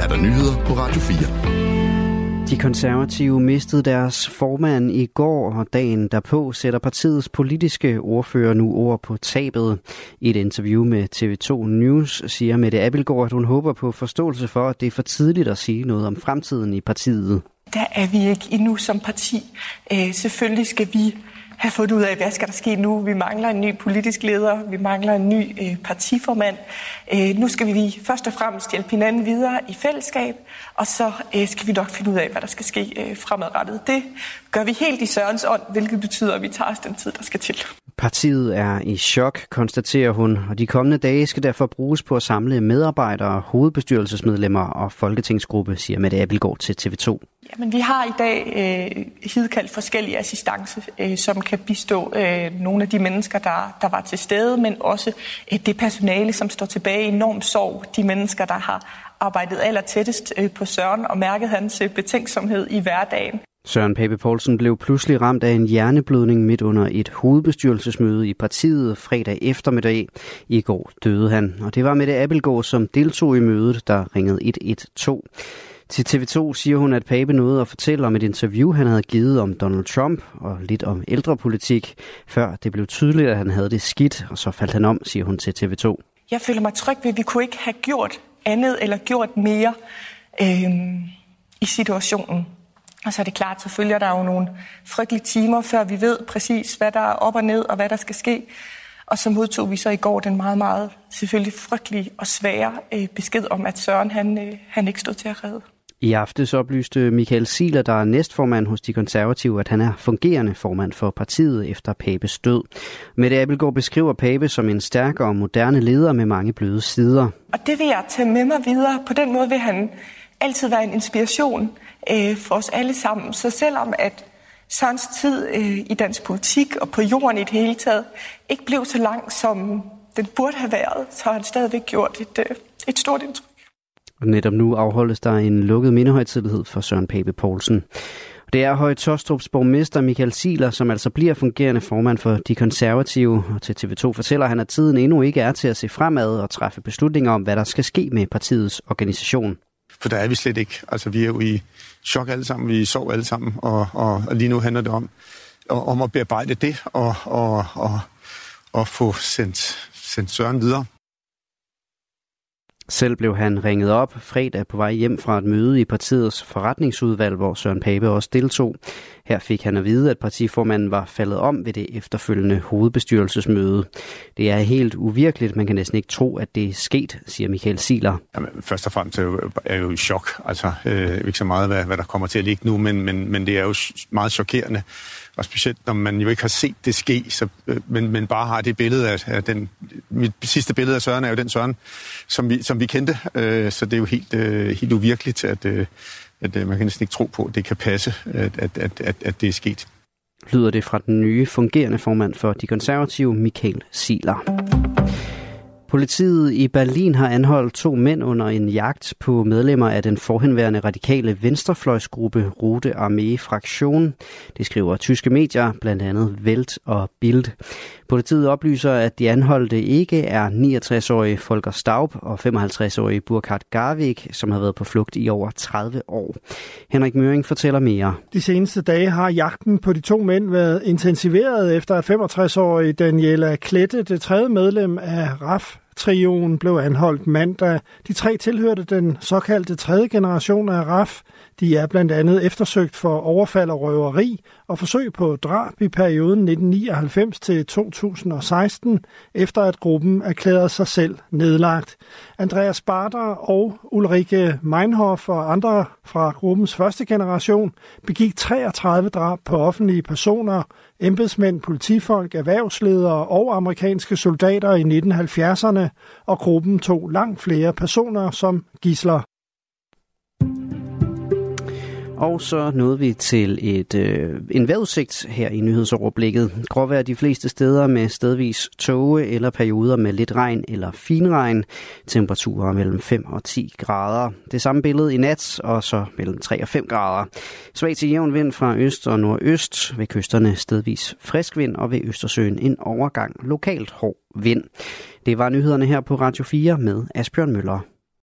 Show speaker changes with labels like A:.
A: er der nyheder på Radio 4.
B: De konservative mistede deres formand i går, og dagen derpå sætter partiets politiske ordfører nu ord på tabet. I et interview med TV2 News siger Mette Abelgaard, at hun håber på forståelse for, at det er for tidligt at sige noget om fremtiden i partiet.
C: Der er vi ikke endnu som parti. Øh, selvfølgelig skal vi have fundet ud af, hvad skal der ske nu. Vi mangler en ny politisk leder, vi mangler en ny øh, partiformand. Øh, nu skal vi først og fremmest hjælpe hinanden videre i fællesskab, og så øh, skal vi nok finde ud af, hvad der skal ske øh, fremadrettet. Det gør vi helt i Sørens ånd, hvilket betyder, at vi tager os den tid, der skal til.
B: Partiet er i chok, konstaterer hun, og de kommende dage skal derfor bruges på at samle medarbejdere, hovedbestyrelsesmedlemmer og folketingsgruppe, siger Mette Abelgaard til TV2.
C: Jamen, vi har i dag øh, hidkaldt forskellige assistance, øh, som kan bistå øh, nogle af de mennesker, der, der var til stede, men også øh, det personale, som står tilbage i enorm sorg. De mennesker, der har arbejdet aller tættest øh, på Søren og mærket hans øh, betænksomhed i hverdagen.
B: Søren Pape Poulsen blev pludselig ramt af en hjerneblødning midt under et hovedbestyrelsesmøde i partiet fredag eftermiddag. I går døde han, og det var Mette Appelgaard, som deltog i mødet, der ringede 112. Til TV2 siger hun, at Pape nåede at fortælle om et interview, han havde givet om Donald Trump og lidt om ældrepolitik, før det blev tydeligt, at han havde det skidt, og så faldt han om, siger hun til TV2.
C: Jeg føler mig tryg ved, at vi kunne ikke have gjort andet eller gjort mere øh, i situationen. Og så er det klart, selvfølgelig er der jo nogle frygtelige timer, før vi ved præcis, hvad der er op og ned, og hvad der skal ske. Og så modtog vi så i går den meget, meget selvfølgelig frygtelige og svære øh, besked om, at Søren han, øh, han ikke stod til at redde.
B: I aftes oplyste Michael Siler, der er næstformand hos de konservative, at han er fungerende formand for partiet efter Papes død. Mette Abelgaard beskriver Pape som en stærk og moderne leder med mange bløde sider.
C: Og det vil jeg tage med mig videre. På den måde vil han altid være en inspiration øh, for os alle sammen. Så selvom at Sørens tid øh, i dansk politik og på jorden i det hele taget ikke blev så lang, som den burde have været, så har han stadigvæk gjort et, øh, et stort indtryk.
B: Og netop nu afholdes der en lukket mindehøjtidlighed for Søren Pape Poulsen. Det er Høje Tostrups borgmester Michael Siler, som altså bliver fungerende formand for de konservative. Og til TV2 fortæller han, at tiden endnu ikke er til at se fremad og træffe beslutninger om, hvad der skal ske med partiets organisation.
D: For der er vi slet ikke. Altså, vi er jo i chok alle sammen, vi sover alle sammen, og, og, og lige nu handler det om, om at bearbejde det og, og, og, og få sendt, sendt Søren videre.
B: Selv blev han ringet op fredag på vej hjem fra et møde i partiets forretningsudvalg, hvor Søren Pape også deltog. Her fik han at vide, at partiformanden var faldet om ved det efterfølgende hovedbestyrelsesmøde. Det er helt uvirkeligt. Man kan næsten ikke tro, at det er sket, siger Michael Siler.
D: Jamen, først og fremmest er jeg jo i chok. Altså, øh, ikke så meget, hvad, hvad der kommer til at ligge nu, men, men, men det er jo meget chokerende. Og specielt, når man jo ikke har set det ske, så, øh, men, men bare har det billede af, af den... Mit sidste billede af Søren er jo den Søren, som vi, som vi kendte. Øh, så det er jo helt, øh, helt uvirkeligt, at, øh, at øh, man kan næsten ikke tro på, at det kan passe, at, at, at, at, at det er sket.
B: Lyder det fra den nye fungerende formand for de konservative, Michael Siler. Politiet i Berlin har anholdt to mænd under en jagt på medlemmer af den forhenværende radikale venstrefløjsgruppe Rute Armee Fraktion. Det skriver tyske medier, blandt andet Welt og Bild. Politiet oplyser, at de anholdte ikke er 69-årige Volker Staub og 55-årige Burkhard Garvik, som har været på flugt i over 30 år. Henrik Møring fortæller mere.
E: De seneste dage har jagten på de to mænd været intensiveret efter at 65-årige Daniela Klette, det tredje medlem af RAF, Trioen blev anholdt mandag. De tre tilhørte den såkaldte tredje generation af RAF. De er blandt andet eftersøgt for overfald og røveri og forsøg på drab i perioden 1999 til 2016, efter at gruppen erklærede sig selv nedlagt. Andreas Barter og Ulrike Meinhoff og andre fra gruppens første generation begik 33 drab på offentlige personer, embedsmænd, politifolk, erhvervsledere og amerikanske soldater i 1970'erne, og gruppen tog langt flere personer som gisler.
B: Og så nåede vi til et, øh, en vejrudsigt her i nyhedsoverblikket. Gråvejr de fleste steder med stedvis tåge eller perioder med lidt regn eller finregn. Temperaturer mellem 5 og 10 grader. Det samme billede i nat og så mellem 3 og 5 grader. Svag til jævn vind fra øst og nordøst. Ved kysterne stedvis frisk vind og ved Østersøen en overgang lokalt hård vind. Det var nyhederne her på Radio 4 med Asbjørn Møller.